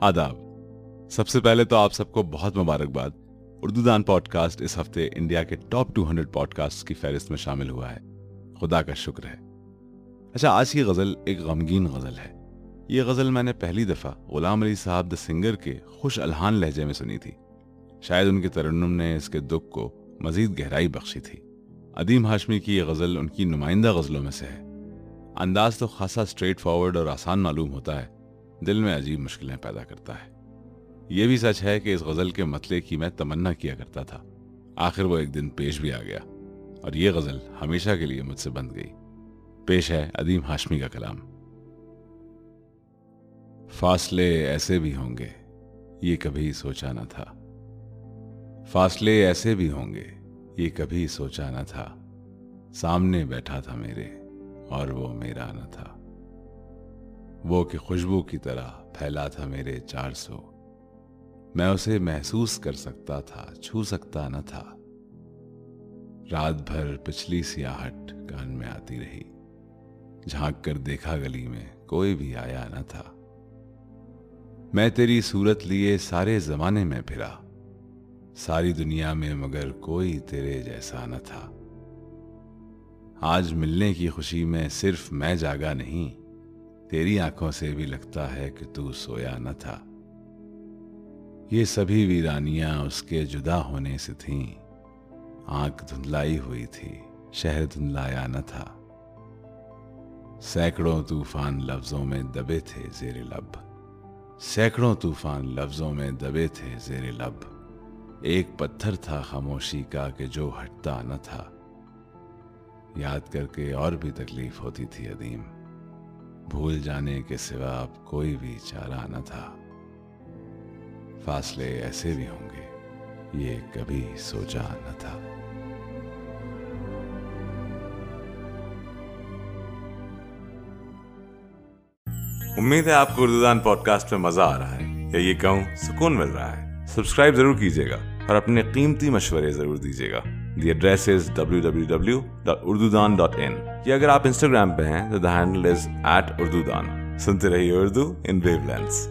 آداب۔ سب سے پہلے تو آپ سب کو بہت مبارکباد۔ اردو دان پوڈ کاسٹ اس ہفتے انڈیا کے top two hundred podcast کی فہرست میں شامل ہوا ہے۔ خدا کا شکر ہے۔ اچھا آج کی غزل ایک غمگین غزل ہے۔ یہ غزل میں نے پہلی دفعہ غلام علی صاحب دا سنگر کے خوش الحان لہجے میں سنی تھی۔ شاید ان کے ترنم نے اس کے دکھ کو مزید گہرائی بخشی تھی۔ عدیم ہاشمی کی یہ غزل ان کی نمائندہ غزلوں میں سے ہے۔ انداز تو خاصا اسٹریٹ فارورڈ اور آسان معلوم ہوتا ہے۔ دل میں عجیب مشکلیں پیدا کرتا ہے۔ یہ بھی سچ ہے کہ اس غزل کے مطلع کی میں تمنا کیا کرتا تھا۔ آخر وہ ایک دن پیش بھی آ گیا اور یہ غزل ہمیشہ کے لیے مجھ سے بند گئی۔ پیش ہے عدیم ہاشمی کا کلام۔ فاصلے ایسے بھی ہوں گے، یہ کبھی سوچا نہ تھا۔ فاصلے ایسے بھی ہوں گے، یہ کبھی سوچا نہ تھا۔ سامنے بیٹھا تھا میرے اور وہ میرا نہ تھا۔ وہ کہ خوشبو کی طرح پھیلا تھا میرے چار سو۔ میں اسے محسوس کر سکتا تھا، چھو سکتا نہ تھا۔ رات بھر پچھلی سیاہٹ کان میں آتی رہی۔ جھانک کر دیکھا گلی میں کوئی بھی آیا نہ تھا۔ میں تیری صورت لیے سارے زمانے میں پھرا۔ ساری دنیا میں مگر کوئی تیرے جیسا نہ تھا۔ آج ملنے کی خوشی میں صرف میں جاگا نہیں۔ تیری آنکھوں سے بھی لگتا ہے کہ تو سویا نہ تھا۔ یہ سبھی ویرانیاں اس کے جدا ہونے سے تھیں۔ آنکھ دھندلائی ہوئی تھی، شہر دھندلایا نہ تھا۔ سینکڑوں طوفان لفظوں میں دبے تھے زیر لب۔ سینکڑوں طوفان لفظوں میں دبے تھے زیر لب۔ ایک پتھر تھا خاموشی کا کہ جو ہٹتا نہ تھا۔ یاد کر کے اور بھی تکلیف ہوتی تھی عدیم بھول جانے کے سوا اب کوئی بھی چارہ نہ تھا۔ فاصلے ایسے بھی ہوں گے، یہ کبھی سوچا نہ تھا۔ امید ہے آپ کو اردو دان پوڈ کاسٹ میں مزہ آ رہا ہے، یا یہ کہوں سکون مل رہا ہے۔ سبسکرائب ضرور کیجیے گا اور اپنے قیمتی مشورے ضرور دیجیے گا۔ The address is W W W dot Urdudaan dot in یا اگر آپ انسٹاگرام پہ ہیں تو the handle is at Urdudaan سنتے رہیے اردو ان ویو لینس